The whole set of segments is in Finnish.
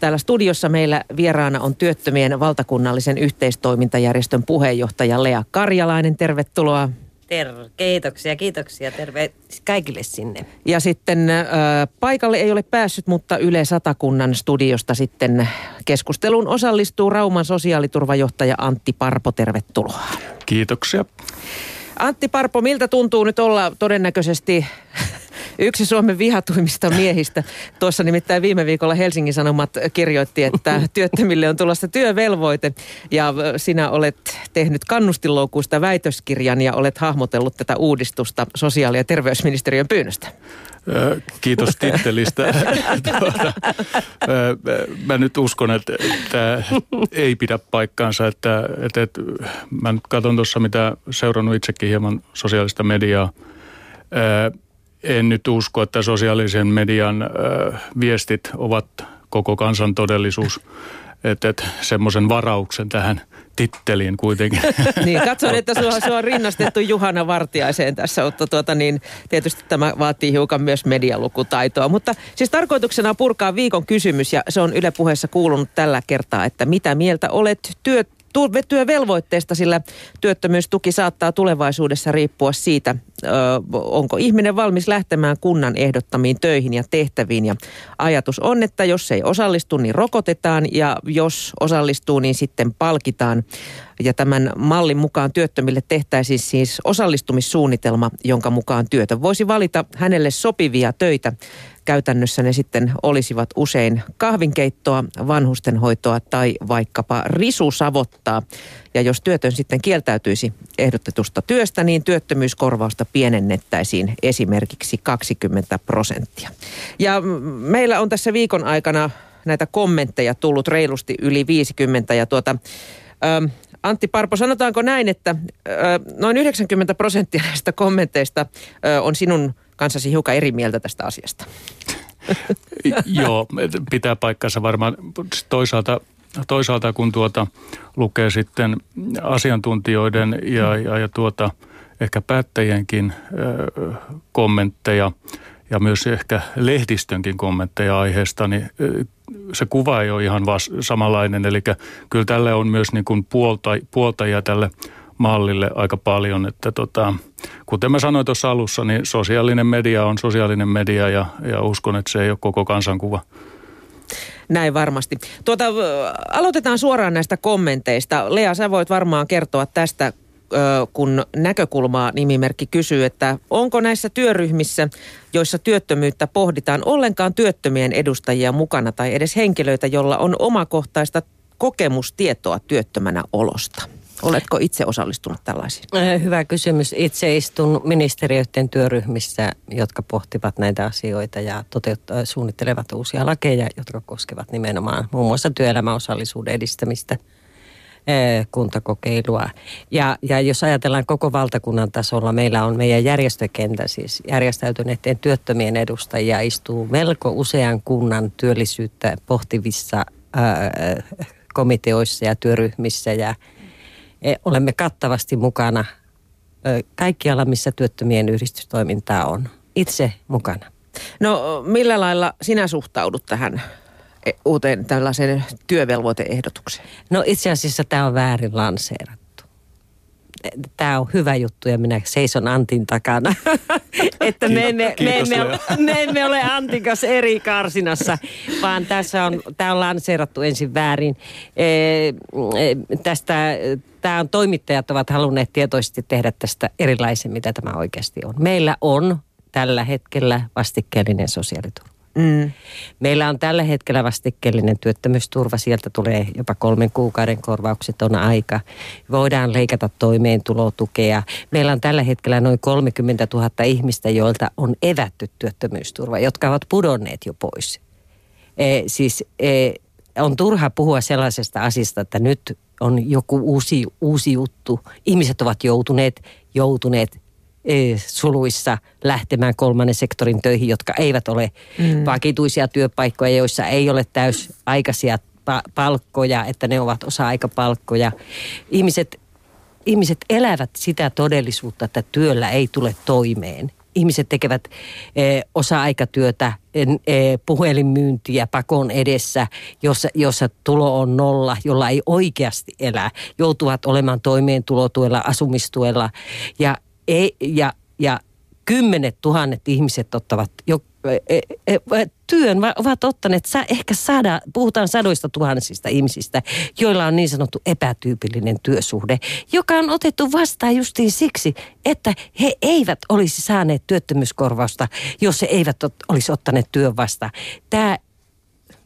Täällä studiossa meillä vieraana on työttömien valtakunnallisen yhteistoimintajärjestön puheenjohtaja Lea Karjalainen. Tervetuloa. Ter- kiitoksia, kiitoksia. Terve kaikille sinne. Ja sitten äh, paikalle ei ole päässyt, mutta Yle Satakunnan studiosta sitten keskusteluun osallistuu Rauman sosiaaliturvajohtaja Antti Parpo. Tervetuloa. Kiitoksia. Antti Parpo, miltä tuntuu nyt olla todennäköisesti yksi Suomen vihatuimmista miehistä. Tuossa nimittäin viime viikolla Helsingin Sanomat kirjoitti, että työttömille on tulossa työvelvoite ja sinä olet tehnyt kannustinloukuista väitöskirjan ja olet hahmotellut tätä uudistusta sosiaali- ja terveysministeriön pyynnöstä. Kiitos tittelistä. tuota, mä nyt uskon, että tämä ei pidä paikkaansa. Että, että, että mä nyt katson tuossa, mitä seurannut itsekin hieman sosiaalista mediaa en nyt usko, että sosiaalisen median ö, viestit ovat koko kansan todellisuus. Että et, semmoisen varauksen tähän titteliin kuitenkin. niin, katson, että sua, sua on rinnastettu Juhana Vartiaiseen tässä, mutta tuota niin, tietysti tämä vaatii hiukan myös medialukutaitoa. Mutta siis tarkoituksena on purkaa viikon kysymys ja se on Yle puheessa kuulunut tällä kertaa, että mitä mieltä olet työt työvelvoitteesta, sillä työttömyystuki saattaa tulevaisuudessa riippua siitä, onko ihminen valmis lähtemään kunnan ehdottamiin töihin ja tehtäviin. Ja ajatus on, että jos ei osallistu, niin rokotetaan ja jos osallistuu, niin sitten palkitaan. Ja tämän mallin mukaan työttömille tehtäisiin siis osallistumissuunnitelma, jonka mukaan työtön voisi valita hänelle sopivia töitä Käytännössä ne sitten olisivat usein kahvinkeittoa, vanhustenhoitoa tai vaikkapa risusavottaa. Ja jos työtön sitten kieltäytyisi ehdotetusta työstä, niin työttömyyskorvausta pienennettäisiin esimerkiksi 20 prosenttia. Ja meillä on tässä viikon aikana näitä kommentteja tullut reilusti yli 50 ja tuota, ö, Antti Parpo, sanotaanko näin, että ö, noin 90 prosenttia näistä kommenteista ö, on sinun kanssasi hiukan eri mieltä tästä asiasta. Joo, pitää paikkansa varmaan. Toisaalta, toisaalta kun tuota lukee sitten asiantuntijoiden ja, ja, ja tuota, ehkä päättäjienkin ö, kommentteja ja myös ehkä lehdistönkin kommentteja aiheesta, niin se kuva ei ole ihan vas, samanlainen. Eli kyllä tälle on myös niin kuin puolta, puoltajia tälle mallille aika paljon. Että tota, kuten mä sanoin tuossa alussa, niin sosiaalinen media on sosiaalinen media ja, ja uskon, että se ei ole koko kansankuva. Näin varmasti. Tuota, aloitetaan suoraan näistä kommenteista. Lea, sä voit varmaan kertoa tästä, kun näkökulmaa nimimerkki kysyy, että onko näissä työryhmissä, joissa työttömyyttä pohditaan, ollenkaan työttömien edustajia mukana tai edes henkilöitä, jolla on omakohtaista kokemustietoa työttömänä olosta? Oletko itse osallistunut tällaisiin? Hyvä kysymys. Itse istun ministeriöiden työryhmissä, jotka pohtivat näitä asioita ja suunnittelevat uusia lakeja, jotka koskevat nimenomaan muun muassa työelämäosallisuuden edistämistä kuntakokeilua. Ja, ja jos ajatellaan koko valtakunnan tasolla, meillä on meidän järjestökentä, siis järjestäytyneiden työttömien edustajia istuu melko usean kunnan työllisyyttä pohtivissa äh, komiteoissa ja työryhmissä ja E, olemme kattavasti mukana kaikkialla, missä työttömien yhdistystoimintaa on. Itse mukana. No millä lailla sinä suhtaudut tähän uuteen tällaiseen työvelvoiteehdotukseen? No itse asiassa tämä on väärin lanseerattu tämä on hyvä juttu ja minä seison Antin takana. että me emme, me, emme, me emme ole Antin kanssa eri karsinassa, vaan tässä on, tämä on lanseerattu ensin väärin. E, e, tästä, tämä on, toimittajat ovat halunneet tietoisesti tehdä tästä erilaisen, mitä tämä oikeasti on. Meillä on tällä hetkellä vastikkeellinen sosiaaliturva. Mm. Meillä on tällä hetkellä vastikkeellinen työttömyysturva. Sieltä tulee jopa kolmen kuukauden korvaukset on aika. Voidaan leikata toimeentulotukea. Meillä on tällä hetkellä noin 30 000 ihmistä, joilta on evätty työttömyysturva, jotka ovat pudonneet jo pois. E, siis e, on turha puhua sellaisesta asiasta, että nyt on joku uusi, uusi juttu. Ihmiset ovat joutuneet, joutuneet suluissa lähtemään kolmannen sektorin töihin, jotka eivät ole mm. vakituisia työpaikkoja, joissa ei ole täysaikaisia palkkoja, että ne ovat osa-aikapalkkoja. Ihmiset, ihmiset elävät sitä todellisuutta, että työllä ei tule toimeen. ihmiset tekevät eh, osa-aikatyötä, eh, puhelinmyyntiä pakon edessä, jossa, jossa tulo on nolla, jolla ei oikeasti elää, joutuvat olemaan toimeentulotuella, asumistuella ja, ei, ja, ja kymmenet tuhannet ihmiset ottavat jo, e, e, e, työn, ovat ottaneet ehkä sada, puhutaan sadoista tuhansista ihmisistä, joilla on niin sanottu epätyypillinen työsuhde, joka on otettu vastaan justiin siksi, että he eivät olisi saaneet työttömyyskorvausta, jos he eivät olisi ottaneet työn vastaan. Tämä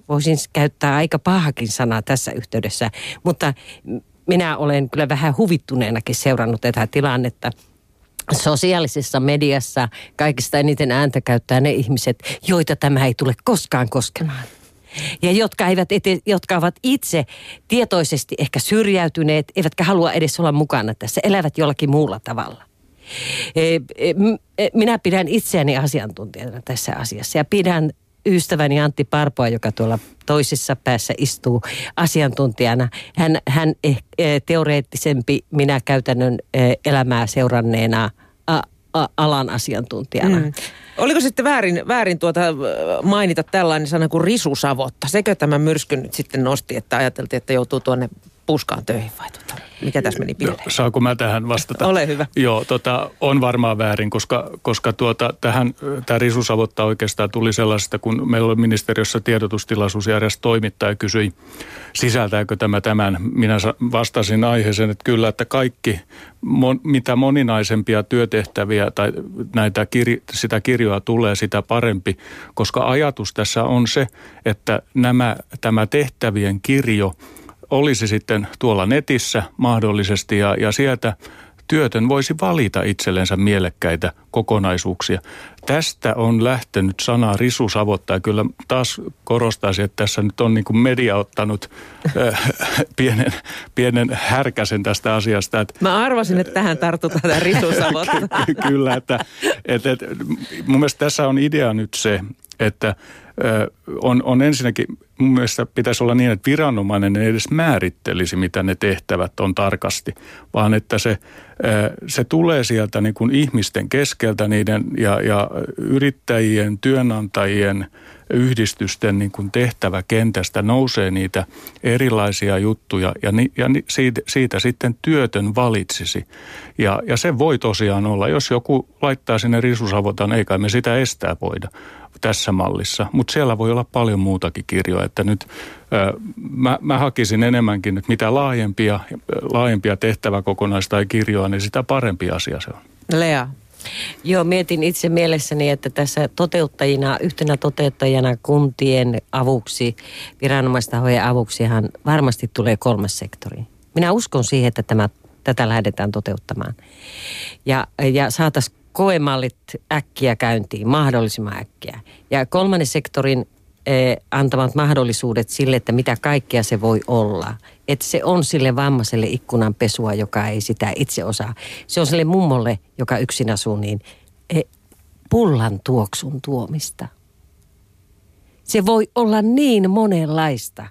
voisin käyttää aika pahakin sanaa tässä yhteydessä, mutta minä olen kyllä vähän huvittuneenakin seurannut tätä tilannetta – sosiaalisessa mediassa kaikista eniten ääntä käyttää ne ihmiset, joita tämä ei tule koskaan koskemaan. Ja jotka, eivät ete, jotka ovat itse tietoisesti ehkä syrjäytyneet, eivätkä halua edes olla mukana tässä, elävät jollakin muulla tavalla. E, e, e, minä pidän itseäni asiantuntijana tässä asiassa ja pidän ystäväni Antti Parpoa, joka tuolla toisessa päässä istuu asiantuntijana. Hän, hän eh, teoreettisempi minä käytännön eh, elämää seuranneena a, a, alan asiantuntijana. Mm. Oliko sitten väärin, väärin tuota mainita tällainen sana kuin risusavotta? Sekö tämä myrsky nyt sitten nosti, että ajateltiin, että joutuu tuonne puskaan töihin vai tuota, mikä tässä meni pieleen? No, saako mä tähän vastata? Ole hyvä. Joo, tota, on varmaan väärin, koska, koska tuota, tähän, tämä risusavotta oikeastaan tuli sellaisesta, kun meillä oli ministeriössä tiedotustilaisuus ja eräs toimittaja kysyi, sisältääkö tämä tämän. Minä vastasin aiheeseen, että kyllä, että kaikki, mon, mitä moninaisempia työtehtäviä tai näitä kir, sitä kirjoa tulee, sitä parempi, koska ajatus tässä on se, että nämä, tämä tehtävien kirjo – olisi sitten tuolla netissä mahdollisesti ja, ja sieltä työtön voisi valita itsellensä mielekkäitä kokonaisuuksia. Tästä on lähtenyt sana risusavotta ja kyllä taas korostaisin, että tässä nyt on niin kuin media ottanut äh, pienen, pienen härkäsen tästä asiasta. Että, Mä arvasin, että tähän tartutaan tämä risusavotta. kyllä, että, että, että mun mielestä tässä on idea nyt se, että on, on ensinnäkin, mun mielestä pitäisi olla niin, että viranomainen ei edes määrittelisi, mitä ne tehtävät on tarkasti, vaan että se, se tulee sieltä niin kuin ihmisten keskeltä niiden ja, ja yrittäjien, työnantajien, yhdistysten niin kuin tehtäväkentästä nousee niitä erilaisia juttuja ja, ni, ja ni, siitä, siitä sitten työtön valitsisi. Ja, ja se voi tosiaan olla, jos joku laittaa sinne risusavotan, eikä me sitä estää voida tässä mallissa. Mutta siellä voi olla paljon muutakin kirjoa, että nyt ö, mä, mä hakisin enemmänkin, että mitä laajempia, laajempia tehtäväkokonaista tai kirjoa, niin sitä parempi asia se on. Lea. Joo, mietin itse mielessäni, että tässä toteuttajina, yhtenä toteuttajana kuntien avuksi, viranomaistahojen avuksihan varmasti tulee kolmas sektori. Minä uskon siihen, että tämä, tätä lähdetään toteuttamaan. Ja, ja saataisiin koemallit äkkiä käyntiin, mahdollisimman äkkiä. Ja kolmannen sektorin eh, antamat mahdollisuudet sille, että mitä kaikkea se voi olla. Että se on sille vammaiselle ikkunan pesua, joka ei sitä itse osaa. Se on sille mummolle, joka yksin asuu, niin pullan tuoksun tuomista. Se voi olla niin monenlaista.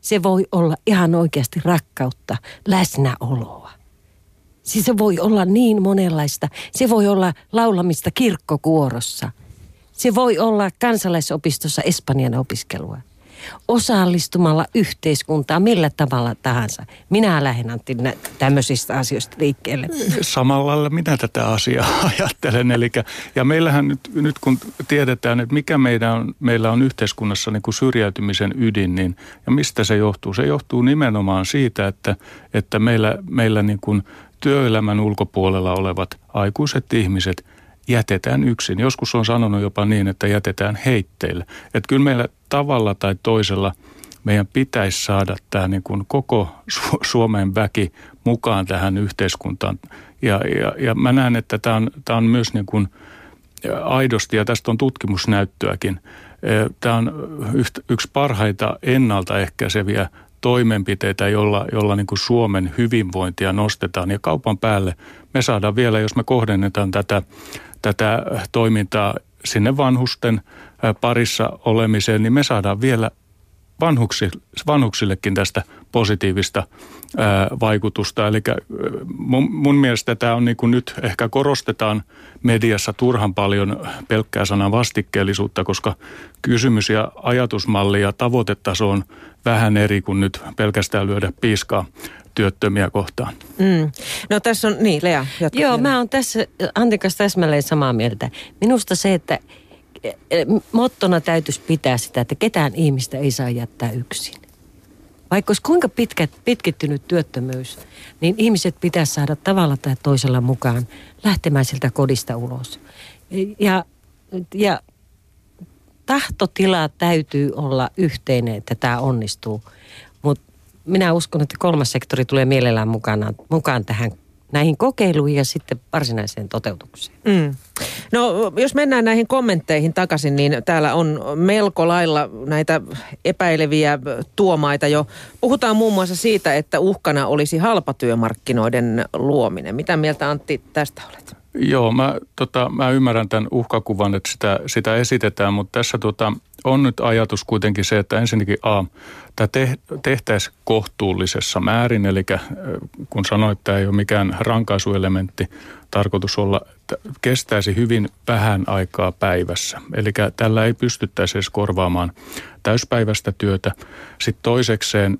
Se voi olla ihan oikeasti rakkautta, läsnäoloa. Siis se voi olla niin monenlaista. Se voi olla laulamista kirkkokuorossa. Se voi olla kansalaisopistossa Espanjan opiskelua. Osallistumalla yhteiskuntaa millä tavalla tahansa. Minä lähden Antti tämmöisistä asioista liikkeelle. Samalla lailla minä tätä asiaa ajattelen. Eli, ja meillähän nyt, nyt kun tiedetään, että mikä meidän on, meillä on yhteiskunnassa niin kuin syrjäytymisen ydin, niin ja mistä se johtuu? Se johtuu nimenomaan siitä, että, että meillä, meillä niin kuin työelämän ulkopuolella olevat aikuiset ihmiset jätetään yksin. Joskus on sanonut jopa niin, että jätetään heitteille. Että kyllä meillä tavalla tai toisella meidän pitäisi saada tämä niin kuin koko Suomen väki mukaan tähän yhteiskuntaan. Ja, ja, ja mä näen, että tämä on, tämä on myös niin kuin aidosti, ja tästä on tutkimusnäyttöäkin, tämä on yksi parhaita ennaltaehkäiseviä toimenpiteitä, jolla, jolla niin kuin Suomen hyvinvointia nostetaan. Ja kaupan päälle me saadaan vielä, jos me kohdennetaan tätä, tätä toimintaa sinne vanhusten parissa olemiseen, niin me saadaan vielä vanhuksi, vanhuksillekin tästä positiivista vaikutusta. Eli mun, mun mielestä tämä on niin kuin nyt ehkä korostetaan mediassa turhan paljon pelkkää sanan vastikkeellisuutta, koska kysymys ja ajatusmalli ja tavoitetaso on vähän eri kuin nyt pelkästään lyödä piiskaa työttömiä kohtaan. Mm. No tässä on, niin Lea. Joo, vielä. mä oon tässä Antikas täsmälleen samaa mieltä. Minusta se, että e, e, mottona täytyisi pitää sitä, että ketään ihmistä ei saa jättää yksin. Vaikka olisi kuinka pitkä, pitkittynyt työttömyys, niin ihmiset pitäisi saada tavalla tai toisella mukaan lähtemään siltä kodista ulos. Ja, ja tahtotila täytyy olla yhteinen, että tämä onnistuu. Minä uskon, että kolmas sektori tulee mielellään mukana, mukaan tähän näihin kokeiluihin ja sitten varsinaiseen toteutukseen. Mm. No jos mennään näihin kommentteihin takaisin, niin täällä on melko lailla näitä epäileviä tuomaita jo. Puhutaan muun muassa siitä, että uhkana olisi halpatyömarkkinoiden luominen. Mitä mieltä Antti tästä olet? Joo, mä, tota, mä ymmärrän tämän uhkakuvan, että sitä, sitä esitetään, mutta tässä tota, on nyt ajatus kuitenkin se, että ensinnäkin A, tämä te, tehtäisiin kohtuullisessa määrin, eli kun sanoit, että tämä ei ole mikään rankaisuelementti, tarkoitus olla, että kestäisi hyvin vähän aikaa päivässä. Eli tällä ei pystyttäisi edes korvaamaan täyspäiväistä työtä. Sitten toisekseen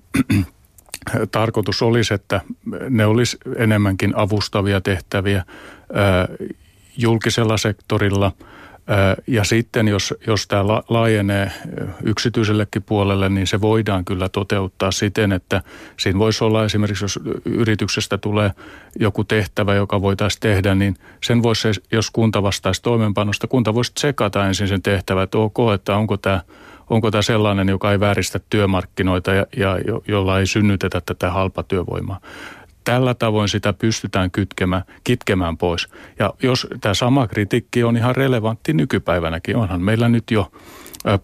tarkoitus olisi, että ne olisi enemmänkin avustavia tehtäviä julkisella sektorilla – ja sitten jos, jos tämä laajenee yksityisellekin puolelle, niin se voidaan kyllä toteuttaa siten, että siinä voisi olla esimerkiksi, jos yrityksestä tulee joku tehtävä, joka voitaisiin tehdä, niin sen voisi, jos kunta vastaisi toimenpanosta, kunta voisi tsekata ensin sen tehtävä, että ok, että onko tämä onko tämä sellainen, joka ei vääristä työmarkkinoita ja, ja jolla ei synnytetä tätä halpatyövoimaa tällä tavoin sitä pystytään kytkemään, kitkemään pois. Ja jos tämä sama kritiikki on ihan relevantti nykypäivänäkin, onhan meillä nyt jo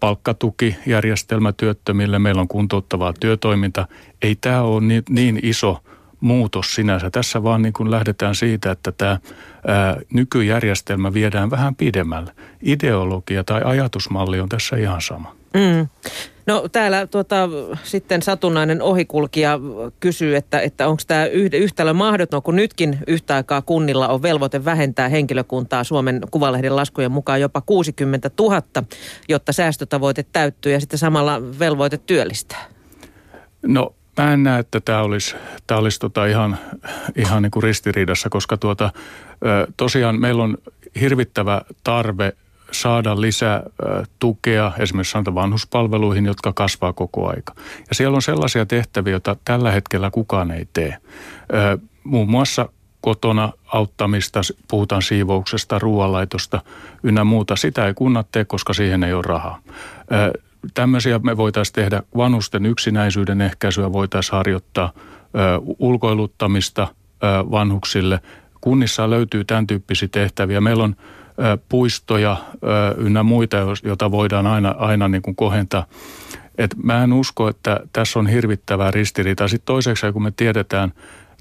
palkkatukijärjestelmä työttömille, meillä on kuntouttavaa työtoiminta. Ei tämä ole niin, niin iso muutos sinänsä. Tässä vaan niin kuin lähdetään siitä, että tämä ää, nykyjärjestelmä viedään vähän pidemmälle. Ideologia tai ajatusmalli on tässä ihan sama. Mm. No täällä tuota, sitten satunnainen ohikulkija kysyy, että, että onko tämä yhtälö mahdoton, kun nytkin yhtä aikaa kunnilla on velvoite vähentää henkilökuntaa Suomen Kuvalehden laskujen mukaan jopa 60 000, jotta säästötavoite täyttyy ja sitten samalla velvoite työllistää. No mä en näe, että tämä olisi, tämä olisi tota ihan, ihan niin kuin ristiriidassa, koska tuota, tosiaan meillä on hirvittävä tarve saada lisää tukea esimerkiksi sanotaan vanhuspalveluihin, jotka kasvaa koko aika. Ja siellä on sellaisia tehtäviä, joita tällä hetkellä kukaan ei tee. Muun muassa kotona auttamista, puhutaan siivouksesta, ruoanlaitosta ynnä muuta. Sitä ei kunnat tee, koska siihen ei ole rahaa. Tämmöisiä me voitaisiin tehdä vanhusten yksinäisyyden ehkäisyä, voitaisiin harjoittaa ulkoiluttamista vanhuksille. Kunnissa löytyy tämän tyyppisiä tehtäviä. Meillä on puistoja ynnä muita, joita voidaan aina, aina niin kuin kohentaa. Et mä en usko, että tässä on hirvittävää ristiriitaa. Sitten toiseksi, kun me tiedetään,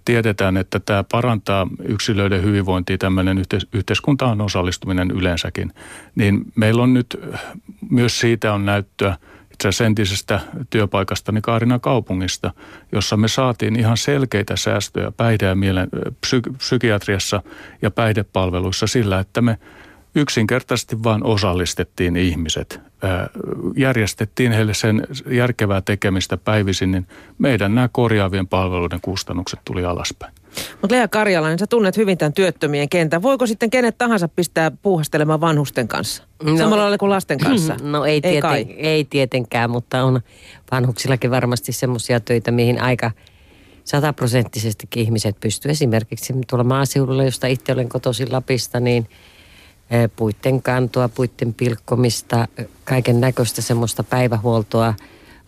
tiedetään, että tämä parantaa yksilöiden hyvinvointia, tämmöinen yhteis- yhteiskuntaan osallistuminen yleensäkin, niin meillä on nyt myös siitä on näyttöä itse asiassa entisestä työpaikastani Kaarina kaupungista, jossa me saatiin ihan selkeitä säästöjä päihde- ja mielen, psy- psykiatriassa ja päihdepalveluissa sillä, että me – yksinkertaisesti vain osallistettiin ihmiset. Järjestettiin heille sen järkevää tekemistä päivisin, niin meidän nämä korjaavien palveluiden kustannukset tuli alaspäin. Mutta Lea Karjalainen, sä tunnet hyvin tämän työttömien kentän. Voiko sitten kenet tahansa pistää puuhastelemaan vanhusten kanssa? No, Samalla lailla kuin lasten kanssa? No ei, ei, tieten, ei tietenkään, mutta on vanhuksillakin varmasti semmoisia töitä, mihin aika sataprosenttisestikin ihmiset pystyy. Esimerkiksi tuolla maaseudulla, josta itse olen kotoisin Lapista, niin – puitten kantoa, puitten pilkkomista, kaiken näköistä semmoista päivähuoltoa,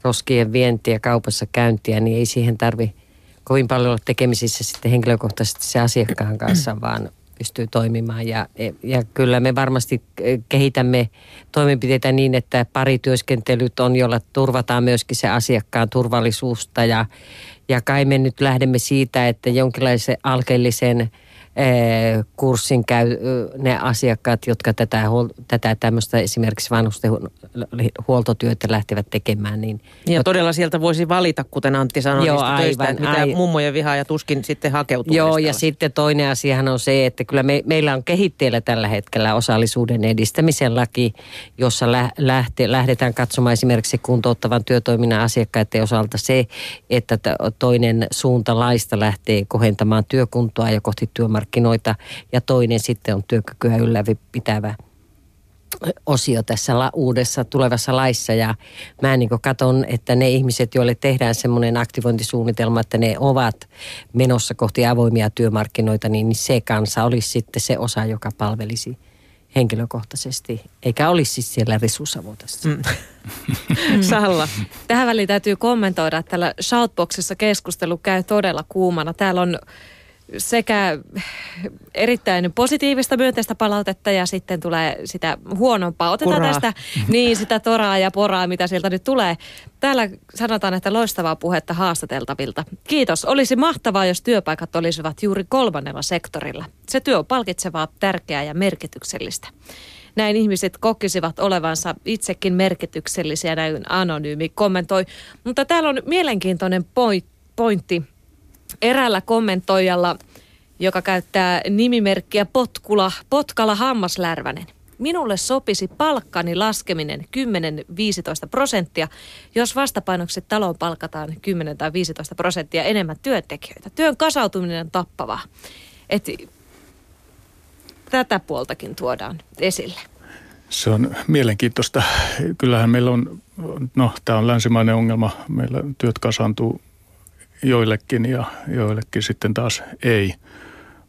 roskien vientiä, kaupassa käyntiä, niin ei siihen tarvi kovin paljon olla tekemisissä sitten henkilökohtaisesti se asiakkaan kanssa, vaan pystyy toimimaan. Ja, ja kyllä me varmasti kehitämme toimenpiteitä niin, että parityöskentelyt on, jolla turvataan myöskin se asiakkaan turvallisuusta. Ja, ja kai me nyt lähdemme siitä, että jonkinlaisen alkeellisen kurssin käy ne asiakkaat, jotka tätä, tätä tämmöistä esimerkiksi vanhusten huoltotyötä lähtevät tekemään. Niin, ja jot... todella sieltä voisi valita, kuten Antti sanoi, Joo, niistä aivan, töistä, että mitä aivan. mummojen vihaa ja tuskin sitten hakeutuu. Joo, ja sitten toinen asiahan on se, että kyllä me, meillä on kehitteellä tällä hetkellä osallisuuden edistämisen laki, jossa lä, lähte, lähdetään katsomaan esimerkiksi kuntouttavan työtoiminnan asiakkaiden osalta se, että toinen suunta laista lähtee kohentamaan työkuntoa ja kohti työmarkkinoita ja toinen sitten on työkykyä ylläpitävä osio tässä la, uudessa tulevassa laissa ja mä niin katson, että ne ihmiset, joille tehdään semmoinen aktivointisuunnitelma, että ne ovat menossa kohti avoimia työmarkkinoita, niin se kanssa olisi sitten se osa, joka palvelisi henkilökohtaisesti, eikä olisi siis siellä risusavotassa. Mm. Salla. Tähän väliin täytyy kommentoida, että täällä Shoutboxissa keskustelu käy todella kuumana. Täällä on sekä erittäin positiivista myönteistä palautetta ja sitten tulee sitä huonompaa. Otetaan Kuraa. tästä niin sitä toraa ja poraa, mitä sieltä nyt tulee. Täällä sanotaan, että loistavaa puhetta haastateltavilta. Kiitos. Olisi mahtavaa, jos työpaikat olisivat juuri kolmannella sektorilla. Se työ on palkitsevaa, tärkeää ja merkityksellistä. Näin ihmiset kokisivat olevansa itsekin merkityksellisiä, näin anonyymi kommentoi. Mutta täällä on mielenkiintoinen pointti eräällä kommentoijalla, joka käyttää nimimerkkiä Potkula, Potkala Hammaslärvänen. Minulle sopisi palkkani laskeminen 10-15 prosenttia, jos vastapainoksi taloon palkataan 10 tai 15 prosenttia enemmän työntekijöitä. Työn kasautuminen on tappavaa. Et tätä puoltakin tuodaan esille. Se on mielenkiintoista. Kyllähän meillä on, no tämä on länsimainen ongelma, meillä työt kasaantuu joillekin ja joillekin sitten taas ei.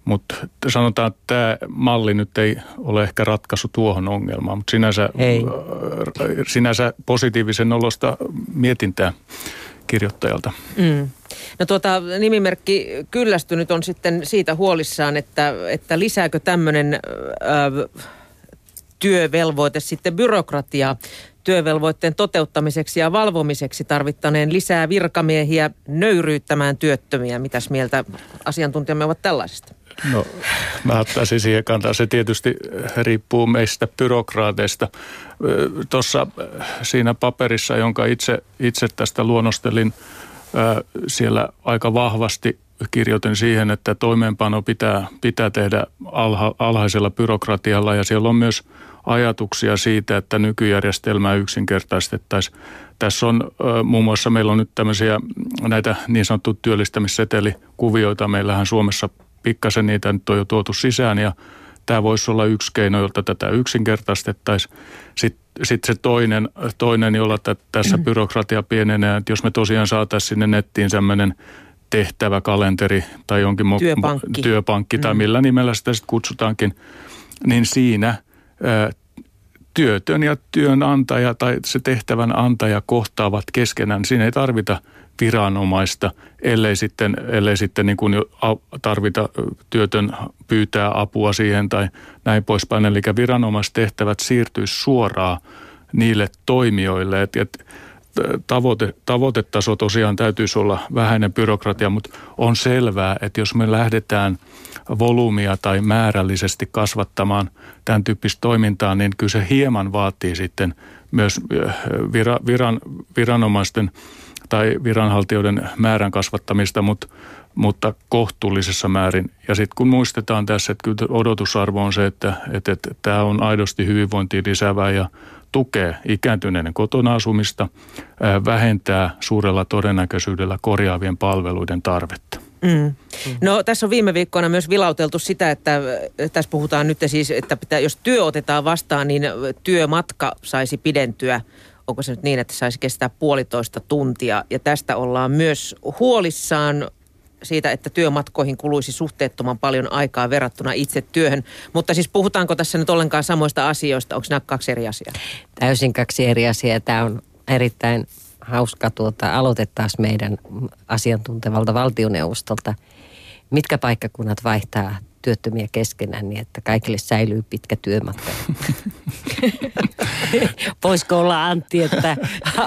Mutta sanotaan, että tämä malli nyt ei ole ehkä ratkaisu tuohon ongelmaan, mutta sinänsä, ei. Äh, sinänsä positiivisen olosta mietintää kirjoittajalta. Mm. No tuota, nimimerkki kyllästynyt on sitten siitä huolissaan, että, että lisääkö tämmöinen äh, työvelvoite sitten byrokratiaa työvelvoitteen toteuttamiseksi ja valvomiseksi tarvittaneen lisää virkamiehiä nöyryyttämään työttömiä. Mitäs mieltä asiantuntijamme ovat tällaisesta? No mä ottaisin siihen kantaa. Se tietysti riippuu meistä byrokraateista. Tuossa siinä paperissa, jonka itse, itse tästä luonnostelin, siellä aika vahvasti kirjoitin siihen, että toimeenpano pitää, pitää tehdä alha, alhaisella byrokratialla ja siellä on myös – ajatuksia siitä, että nykyjärjestelmää yksinkertaistettaisiin. Tässä on muun muassa, meillä on nyt tämmöisiä näitä niin sanottu työllistämissetelikuvioita. Meillähän Suomessa pikkasen niitä nyt on jo tuotu sisään ja tämä voisi olla yksi keino, jolta tätä yksinkertaistettaisiin. Sitten sit se toinen, toinen, jolla tässä byrokratia pienenee, että jos me tosiaan saataisiin sinne nettiin sellainen tehtävä kalenteri tai jonkin työpankki, työpankki tai mm. millä nimellä sitä sitten kutsutaankin, niin siinä – työtön ja työnantaja tai se tehtävän antaja kohtaavat keskenään. Siinä ei tarvita viranomaista, ellei sitten, ellei sitten niin kuin tarvita työtön pyytää apua siihen tai näin poispäin. Eli viranomaistehtävät siirtyisi suoraan niille toimijoille. Et, et, tavoite, tavoitetaso tosiaan täytyisi olla vähäinen byrokratia, mutta on selvää, että jos me lähdetään volyymia tai määrällisesti kasvattamaan tämän tyyppistä toimintaa, niin kyllä se hieman vaatii sitten myös viran, viranomaisten tai viranhaltijoiden määrän kasvattamista, mutta, mutta kohtuullisessa määrin. Ja sitten kun muistetaan tässä, että kyllä odotusarvo on se, että, että, että tämä on aidosti hyvinvointia lisäävää ja tukee ikääntyneiden kotona asumista, vähentää suurella todennäköisyydellä korjaavien palveluiden tarvetta. Mm. No tässä on viime viikkoina myös vilauteltu sitä, että tässä puhutaan nyt siis, että pitää, jos työ otetaan vastaan, niin työmatka saisi pidentyä. Onko se nyt niin, että saisi kestää puolitoista tuntia? Ja tästä ollaan myös huolissaan siitä, että työmatkoihin kuluisi suhteettoman paljon aikaa verrattuna itse työhön. Mutta siis puhutaanko tässä nyt ollenkaan samoista asioista? Onko nämä kaksi eri asiaa? Täysin kaksi eri asiaa. Tämä on erittäin hauska tuota, aloitettaisiin meidän asiantuntevalta valtioneuvostolta. Mitkä paikkakunnat vaihtaa työttömiä keskenään niin, että kaikille säilyy pitkä työmatka. voisiko olla Antti, että,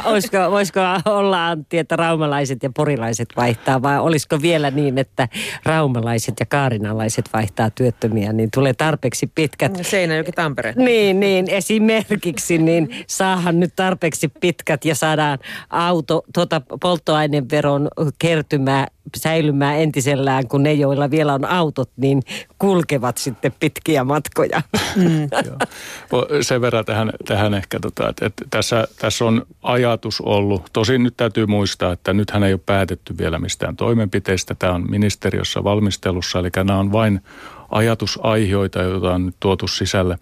olisiko, voisiko olla Antti, että raumalaiset ja porilaiset vaihtaa vai olisiko vielä niin, että raumalaiset ja kaarinalaiset vaihtaa työttömiä, niin tulee tarpeeksi pitkät. Seinäjoki Tampere. Niin, niin esimerkiksi, niin saahan nyt tarpeeksi pitkät ja saadaan auto, tuota, polttoaineveron kertymää säilymään entisellään, kun ne, joilla vielä on autot, niin kulkevat sitten pitkiä matkoja. Mm. Sen verran tähän, tähän ehkä, tota, että, että tässä, tässä on ajatus ollut, tosin nyt täytyy muistaa, että nythän ei ole päätetty vielä mistään toimenpiteistä. Tämä on ministeriössä valmistelussa, eli nämä on vain ajatusaihioita, joita on nyt tuotu sisälle.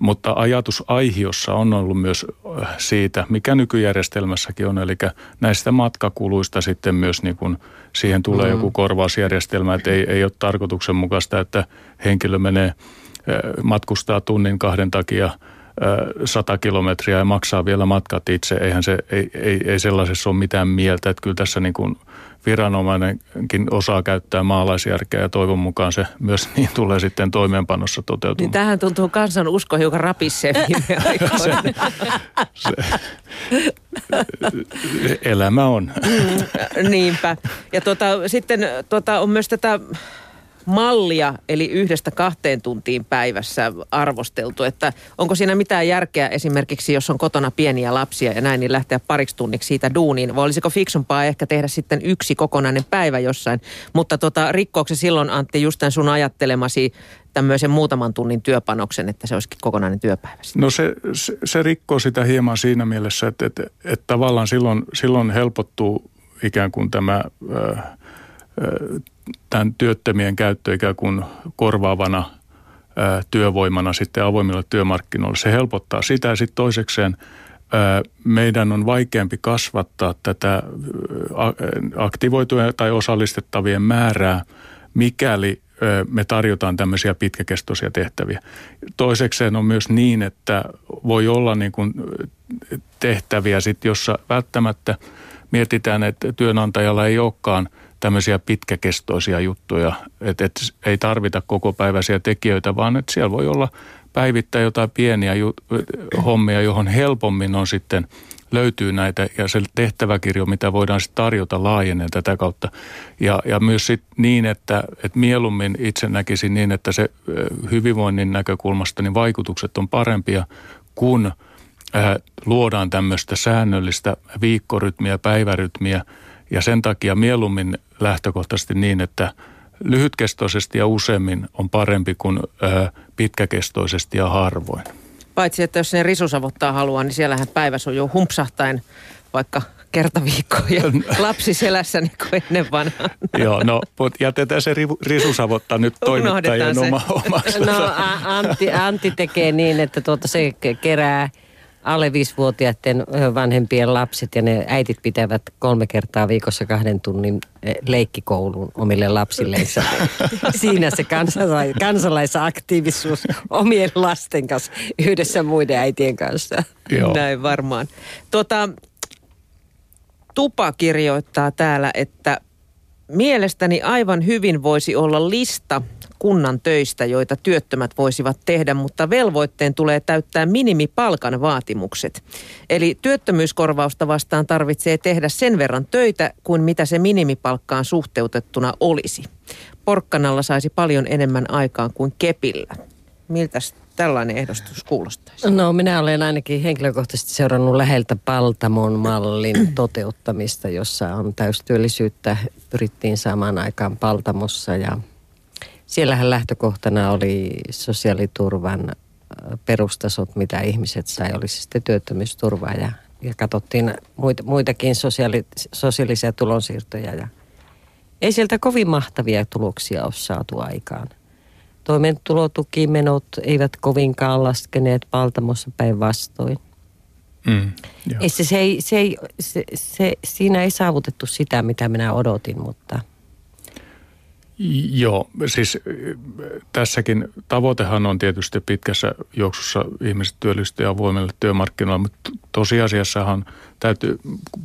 Mutta ajatusaihiossa on ollut myös äh, siitä, mikä nykyjärjestelmässäkin on, eli näistä matkakuluista sitten myös niin kuin siihen tulee mm. joku korvausjärjestelmä, että ei, ei ole tarkoituksenmukaista, että henkilö menee, äh, matkustaa tunnin kahden takia – 100 kilometriä ja maksaa vielä matkat itse. Eihän se, ei, ei, ei sellaisessa ole mitään mieltä. Että kyllä tässä niin kuin viranomainenkin osaa käyttää maalaisjärkeä ja toivon mukaan se myös niin tulee sitten toimeenpanossa toteutumaan. Niin tähän tuntuu kansan usko hiukan rapisseen se, se, elämä on. Mm, niinpä. Ja tota, sitten tota, on myös tätä mallia, eli yhdestä kahteen tuntiin päivässä arvosteltu. Että onko siinä mitään järkeä esimerkiksi, jos on kotona pieniä lapsia ja näin, niin lähteä pariksi tunniksi siitä duuniin? Vai olisiko fiksumpaa ehkä tehdä sitten yksi kokonainen päivä jossain? Mutta tota, rikkooko silloin, Antti, just tämän sun ajattelemasi tämmöisen muutaman tunnin työpanoksen, että se olisikin kokonainen työpäivä? No se, se, se rikkoo sitä hieman siinä mielessä, että, että, että tavallaan silloin, silloin helpottuu ikään kuin tämä... Äh, tämän työttömien käyttö ikään kuin korvaavana työvoimana sitten avoimille työmarkkinoille. Se helpottaa sitä ja sitten toisekseen meidän on vaikeampi kasvattaa tätä aktivoituja tai osallistettavien määrää, mikäli me tarjotaan tämmöisiä pitkäkestoisia tehtäviä. Toisekseen on myös niin, että voi olla niin kuin tehtäviä sit, jossa välttämättä mietitään, että työnantajalla ei olekaan – tämmöisiä pitkäkestoisia juttuja, että, että ei tarvita koko päiväisiä tekijöitä, vaan että siellä voi olla päivittäin jotain pieniä ju- hommia, johon helpommin on sitten löytyy näitä ja se tehtäväkirjo, mitä voidaan sitten tarjota laajenee tätä kautta. Ja, ja myös sit niin, että, että mieluummin itse näkisin niin, että se hyvinvoinnin näkökulmasta niin vaikutukset on parempia, kun äh, luodaan tämmöistä säännöllistä viikkorytmiä, päivärytmiä – ja sen takia mieluummin lähtökohtaisesti niin, että lyhytkestoisesti ja useammin on parempi kuin ö, pitkäkestoisesti ja harvoin. Paitsi, että jos sinne risusavottaa haluaa, niin siellähän päivä sujuu humpsahtain vaikka kerta viikkoa ja lapsi selässä niin kuin ennen vanhaa. Joo, no jätetään se risusavotta nyt toimittajan oma, omaksi. No Antti, Antti tekee niin, että tuota se kerää – alle viisivuotiaiden vanhempien lapset ja ne äitit pitävät kolme kertaa viikossa kahden tunnin leikkikoulun omille lapsilleensa. Siinä se kansalais- kansalaisaktiivisuus omien lasten kanssa yhdessä muiden äitien kanssa. Joo. Näin varmaan. Tuota, Tupa kirjoittaa täällä, että mielestäni aivan hyvin voisi olla lista kunnan töistä, joita työttömät voisivat tehdä, mutta velvoitteen tulee täyttää minimipalkan vaatimukset. Eli työttömyyskorvausta vastaan tarvitsee tehdä sen verran töitä kuin mitä se minimipalkkaan suhteutettuna olisi. Porkkanalla saisi paljon enemmän aikaan kuin kepillä. Miltä tällainen ehdostus kuulostaisi? No minä olen ainakin henkilökohtaisesti seurannut läheltä Paltamon mallin toteuttamista, jossa on täystyöllisyyttä pyrittiin saamaan aikaan Paltamossa ja Siellähän lähtökohtana oli sosiaaliturvan perustasot, mitä ihmiset sai, olisi sitten työttömyysturvaa ja, ja katsottiin muita, muitakin sosiaali, sosiaalisia tulonsiirtoja. Ja ei sieltä kovin mahtavia tuloksia ole saatu aikaan. Toimeentulotukimenot eivät kovinkaan laskeneet Paltamossa päinvastoin. Mm, ei se, se, ei, se, ei, se, se, siinä ei saavutettu sitä, mitä minä odotin, mutta – Joo, siis tässäkin tavoitehan on tietysti pitkässä juoksussa ihmiset työllistyä avoimelle työmarkkinoille, mutta tosiasiassahan täytyy,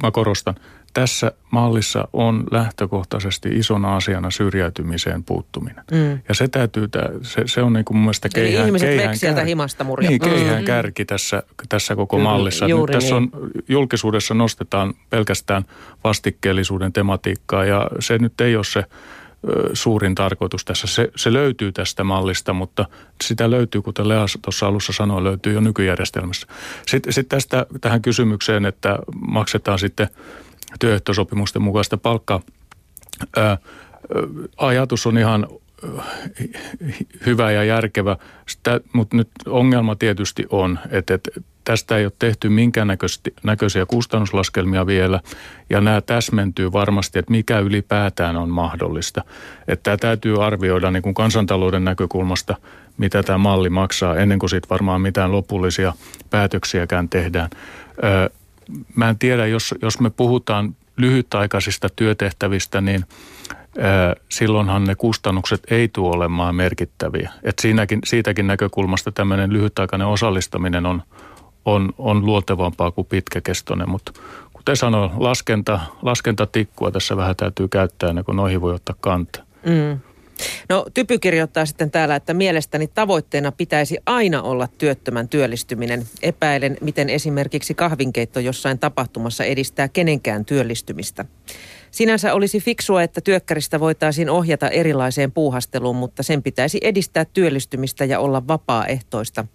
mä korostan, tässä mallissa on lähtökohtaisesti isona asiana syrjäytymiseen puuttuminen. Mm. Ja se täytyy, se, se on niin kuin mun mielestä keihään, Eli ihmiset keihään sieltä himasta. Niin, keihään mm. kärki tässä, tässä koko mallissa. Juuri Nyt tässä niin. on, julkisuudessa nostetaan pelkästään vastikkeellisuuden tematiikkaa ja se nyt ei ole se suurin tarkoitus tässä. Se, se löytyy tästä mallista, mutta sitä löytyy, kuten Lea tuossa alussa sanoi, löytyy jo nykyjärjestelmässä. Sitten, sitten tästä tähän kysymykseen, että maksetaan sitten työehtosopimusten mukaista palkkaa. Ajatus on ihan hyvä ja järkevä, Sitä, mutta nyt ongelma tietysti on, että, että tästä ei ole tehty minkäännäköisiä kustannuslaskelmia vielä, ja nämä täsmentyy varmasti, että mikä ylipäätään on mahdollista. Että tämä täytyy arvioida niin kuin kansantalouden näkökulmasta, mitä tämä malli maksaa, ennen kuin sitten varmaan mitään lopullisia päätöksiäkään tehdään. Mä en tiedä, jos, jos me puhutaan lyhytaikaisista työtehtävistä, niin silloinhan ne kustannukset ei tule olemaan merkittäviä. Et siinäkin, siitäkin näkökulmasta tämmöinen lyhytaikainen osallistaminen on, on, on luontevampaa kuin pitkäkestoinen, mutta kuten sanoin, laskenta, laskentatikkua tässä vähän täytyy käyttää ennen kuin noihin voi ottaa kantaa. Mm. No Typy kirjoittaa sitten täällä, että mielestäni tavoitteena pitäisi aina olla työttömän työllistyminen. Epäilen, miten esimerkiksi kahvinkeitto jossain tapahtumassa edistää kenenkään työllistymistä. Sinänsä olisi fiksua, että työkkäristä voitaisiin ohjata erilaiseen puuhasteluun, mutta sen pitäisi edistää työllistymistä ja olla vapaaehtoista.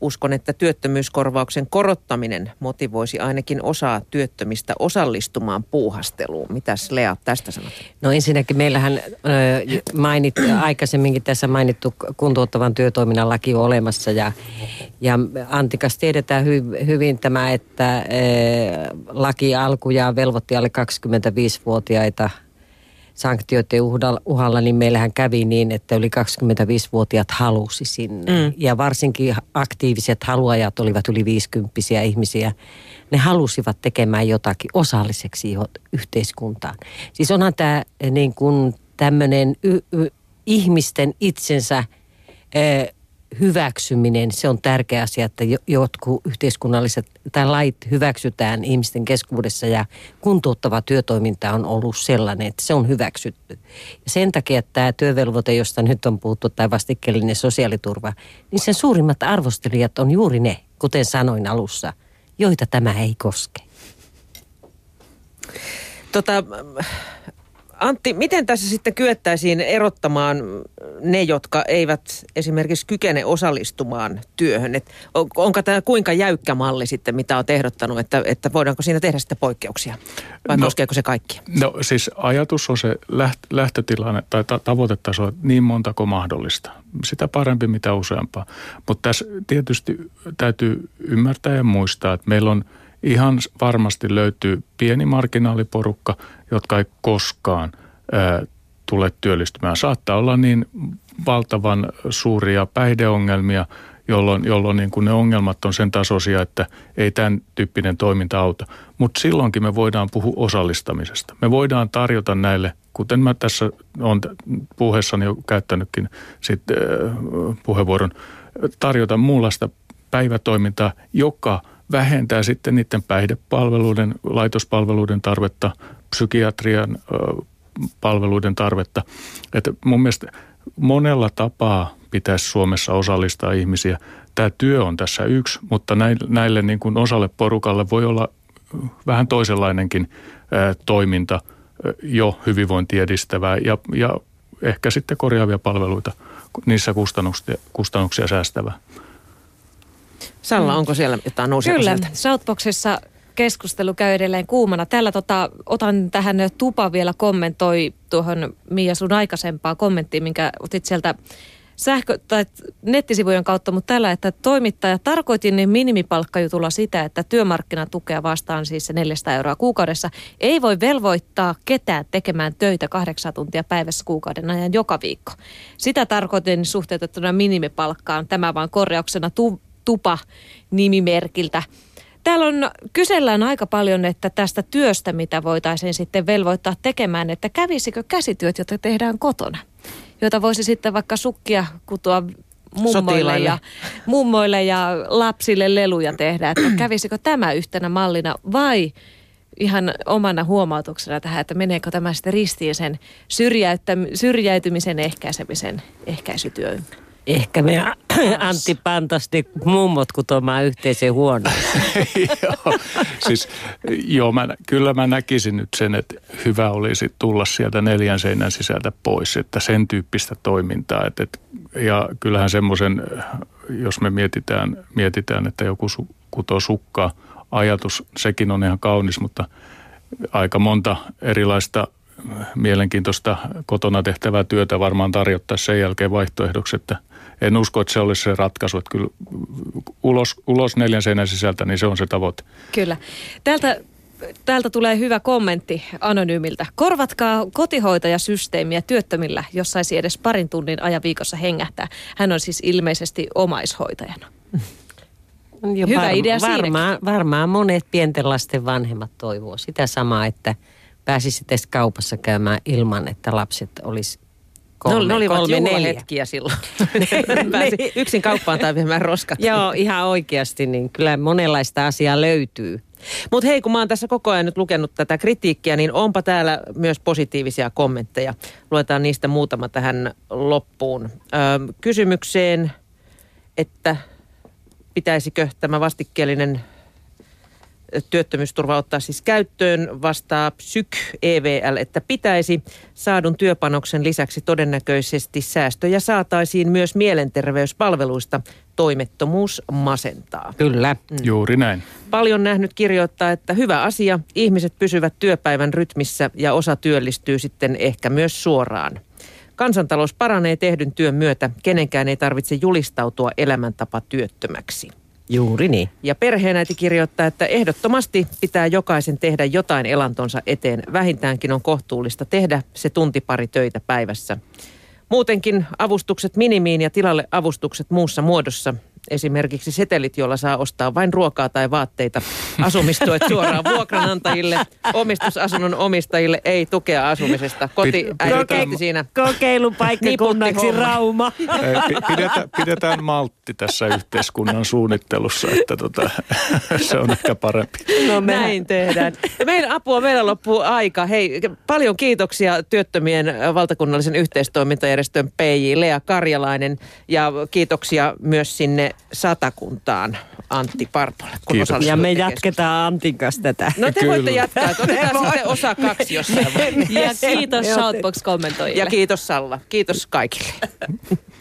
Uskon, että työttömyyskorvauksen korottaminen motivoisi ainakin osaa työttömistä osallistumaan puuhasteluun. Mitäs Lea tästä sanot? No ensinnäkin meillähän äh, mainit, aikaisemminkin tässä mainittu kuntouttavan työtoiminnan laki on olemassa ja, ja Antikas tiedetään hy, hyvin tämä, että laki alkujaan velvoitti alle 25-vuotiaita sanktioiden uhalla, niin meillähän kävi niin, että yli 25-vuotiaat halusi sinne. Mm. Ja varsinkin aktiiviset haluajat olivat yli 50 ihmisiä. Ne halusivat tekemään jotakin osalliseksi yhteiskuntaan. Siis onhan tämä niin kuin tämmöinen y- y- ihmisten itsensä... Ö, hyväksyminen, se on tärkeä asia, että jotkut yhteiskunnalliset tai lait hyväksytään ihmisten keskuudessa ja kuntouttava työtoiminta on ollut sellainen, että se on hyväksytty. Ja sen takia, että tämä työvelvoite, josta nyt on puhuttu, tai vastikkeellinen sosiaaliturva, niin sen suurimmat arvostelijat on juuri ne, kuten sanoin alussa, joita tämä ei koske. Tota, Antti, miten tässä sitten kyettäisiin erottamaan ne, jotka eivät esimerkiksi kykene osallistumaan työhön? Et on, onko tämä kuinka jäykkä malli sitten, mitä on ehdottanut, että, että voidaanko siinä tehdä sitten poikkeuksia? Vai no, koskeeko se kaikki? No siis ajatus on se läht, lähtötilanne tai ta- tavoitetaso niin montako mahdollista. Sitä parempi mitä useampaa. Mutta tässä tietysti täytyy ymmärtää ja muistaa, että meillä on – ihan varmasti löytyy pieni marginaaliporukka, jotka ei koskaan ää, tule työllistymään. Saattaa olla niin valtavan suuria päihdeongelmia, jolloin, jolloin niin kuin ne ongelmat on sen tasoisia, että ei tämän tyyppinen toiminta auta. Mutta silloinkin me voidaan puhua osallistamisesta. Me voidaan tarjota näille, kuten mä tässä olen puheessani jo käyttänytkin sit, äh, puheenvuoron, tarjota muunlaista päivätoimintaa, joka – vähentää sitten niiden päihdepalveluiden, laitospalveluiden tarvetta, psykiatrian palveluiden tarvetta. Että mun mielestä monella tapaa pitäisi Suomessa osallistaa ihmisiä. Tämä työ on tässä yksi, mutta näille niin kuin osalle porukalle voi olla vähän toisenlainenkin toiminta jo hyvinvointi edistävää ja, ja ehkä sitten korjaavia palveluita niissä kustannuksia, kustannuksia säästävää. Salla, mm. onko siellä jotain nousia Kyllä, Southboxissa keskustelu käy edelleen kuumana. Tällä tota, otan tähän Tupa vielä kommentoi tuohon Mia sun aikaisempaa kommenttiin, minkä otit sieltä sähkö- tai nettisivujen kautta, mutta tällä, että toimittaja tarkoitin niin minimipalkkajutulla sitä, että työmarkkinatukea vastaan siis se 400 euroa kuukaudessa ei voi velvoittaa ketään tekemään töitä kahdeksan tuntia päivässä kuukauden ajan joka viikko. Sitä tarkoitin suhteutettuna minimipalkkaan, tämä vaan korjauksena tu- tupa nimimerkiltä. Täällä on, kysellään aika paljon, että tästä työstä, mitä voitaisiin sitten velvoittaa tekemään, että kävisikö käsityöt, joita tehdään kotona, joita voisi sitten vaikka sukkia kutua mummoille ja, mummoille ja lapsille leluja tehdä, että kävisikö tämä yhtenä mallina vai ihan omana huomautuksena tähän, että meneekö tämä sitten ristiin sen syrjäytymisen ehkäisemisen ehkäisytyön? Ehkä me Antti Pantasti mummot kutomaan yhteiseen huoneeseen. joo, siis joo, mä, kyllä mä näkisin nyt sen, että hyvä olisi tulla sieltä neljän seinän sisältä pois, että sen tyyppistä toimintaa. Että, että, ja kyllähän semmoisen, jos me mietitään, mietitään että joku su, kutoo sukkaa, ajatus, sekin on ihan kaunis, mutta aika monta erilaista mielenkiintoista kotona tehtävää työtä varmaan tarjottaisiin sen jälkeen vaihtoehdoksi, että en usko, että se olisi se ratkaisu, että kyllä ulos, ulos neljän seinän sisältä, niin se on se tavoite. Kyllä. Täältä Täältä tulee hyvä kommentti anonyymiltä. Korvatkaa kotihoitajasysteemiä työttömillä, jos saisi edes parin tunnin ajan viikossa hengähtää. Hän on siis ilmeisesti omaishoitajana. Jo Hyvä var- idea varmaan, varmaan monet pienten lasten vanhemmat toivoo sitä samaa, että pääsisit edes kaupassa käymään ilman, että lapset olisi kolme, ne olivat kolme neljä. hetkiä silloin. Pääsi yksin kauppaan tai viemään roskat. Joo, ihan oikeasti, niin kyllä monenlaista asiaa löytyy. Mutta hei, kun mä oon tässä koko ajan nyt lukenut tätä kritiikkiä, niin onpa täällä myös positiivisia kommentteja. Luetaan niistä muutama tähän loppuun. Ö, kysymykseen, että pitäisikö tämä vastikkeellinen työttömyysturva ottaa siis käyttöön, vastaa PSYK EVL, että pitäisi saadun työpanoksen lisäksi todennäköisesti säästöjä saataisiin myös mielenterveyspalveluista. Toimettomuus masentaa. Kyllä. Mm. Juuri näin. Paljon nähnyt kirjoittaa, että hyvä asia, ihmiset pysyvät työpäivän rytmissä ja osa työllistyy sitten ehkä myös suoraan. Kansantalous paranee tehdyn työn myötä, kenenkään ei tarvitse julistautua elämäntapa työttömäksi. Juuri niin. Ja perheenäiti kirjoittaa, että ehdottomasti pitää jokaisen tehdä jotain elantonsa eteen. Vähintäänkin on kohtuullista tehdä se tunti pari töitä päivässä. Muutenkin avustukset minimiin ja tilalle avustukset muussa muodossa esimerkiksi setelit, joilla saa ostaa vain ruokaa tai vaatteita, asumistuet suoraan vuokranantajille, omistusasunnon omistajille, ei tukea asumisesta. Koti äiti siinä. Kokeilupaikkakunnaksi Rauma. Pidetään, pidetään maltti tässä yhteiskunnan suunnittelussa, että tota, se on ehkä parempi. No me... näin tehdään. Meidän apua, meillä loppuu aika. Hei, paljon kiitoksia työttömien valtakunnallisen yhteistoimintajärjestön PJ Lea Karjalainen ja kiitoksia myös sinne satakuntaan Antti Parpolle. Kun Kiitos. Ja me jatketaan Antin kanssa tätä. No te Kyllä. voitte jatkaa. Otetaan sitten osa kaksi jossain Ja kiitos Shoutbox kommentoijille. Ja kiitos Salla. Kiitos kaikille.